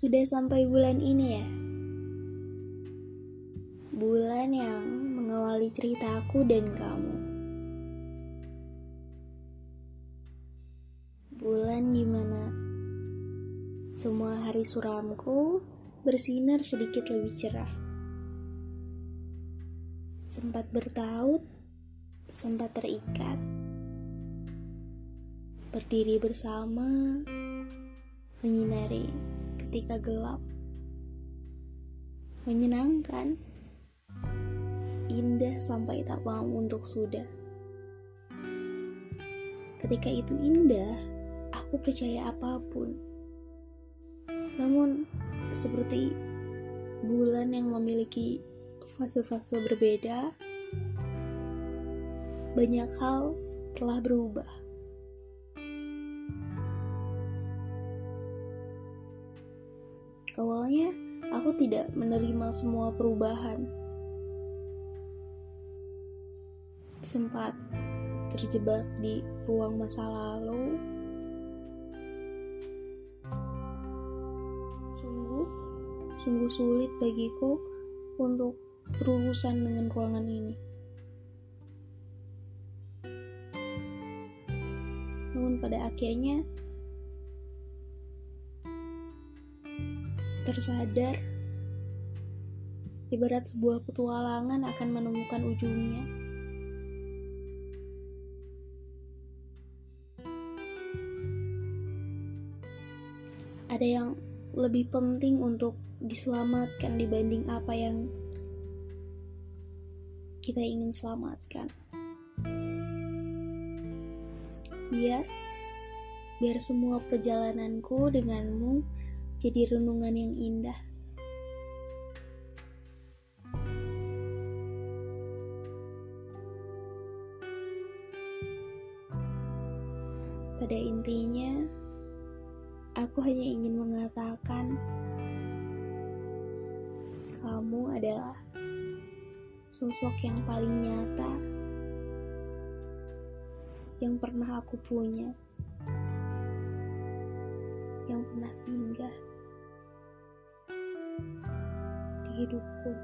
Sudah sampai bulan ini ya? Bulan yang mengawali ceritaku dan kamu. Bulan di mana semua hari suramku bersinar sedikit lebih cerah. Sempat bertaut, sempat terikat. Berdiri bersama, menyinari ketika gelap. Menyenangkan, indah sampai tak mau untuk sudah. Ketika itu indah, aku percaya apa pun. Namun, seperti bulan yang memiliki fase-fase berbeda, banyak hal telah berubah. Awalnya, aku tidak menerima semua perubahan. Sempat terjebak di ruang masa lalu. Sungguh, sungguh sulit bagiku untuk berurusan dengan ruangan ini. Namun pada akhirnya tersadar, ibarat sebuah petualangan akan menemukan ujungnya. Ada yang lebih penting untuk diselamatkan dibanding apa yang kita ingin selamatkan. Biar biar semua perjalananku denganmu jadi renungan yang indah. Pada intinya, aku hanya ingin mengatakan, kamu adalah sosok yang paling nyata yang pernah aku punya, yang pernah singgah hidupku.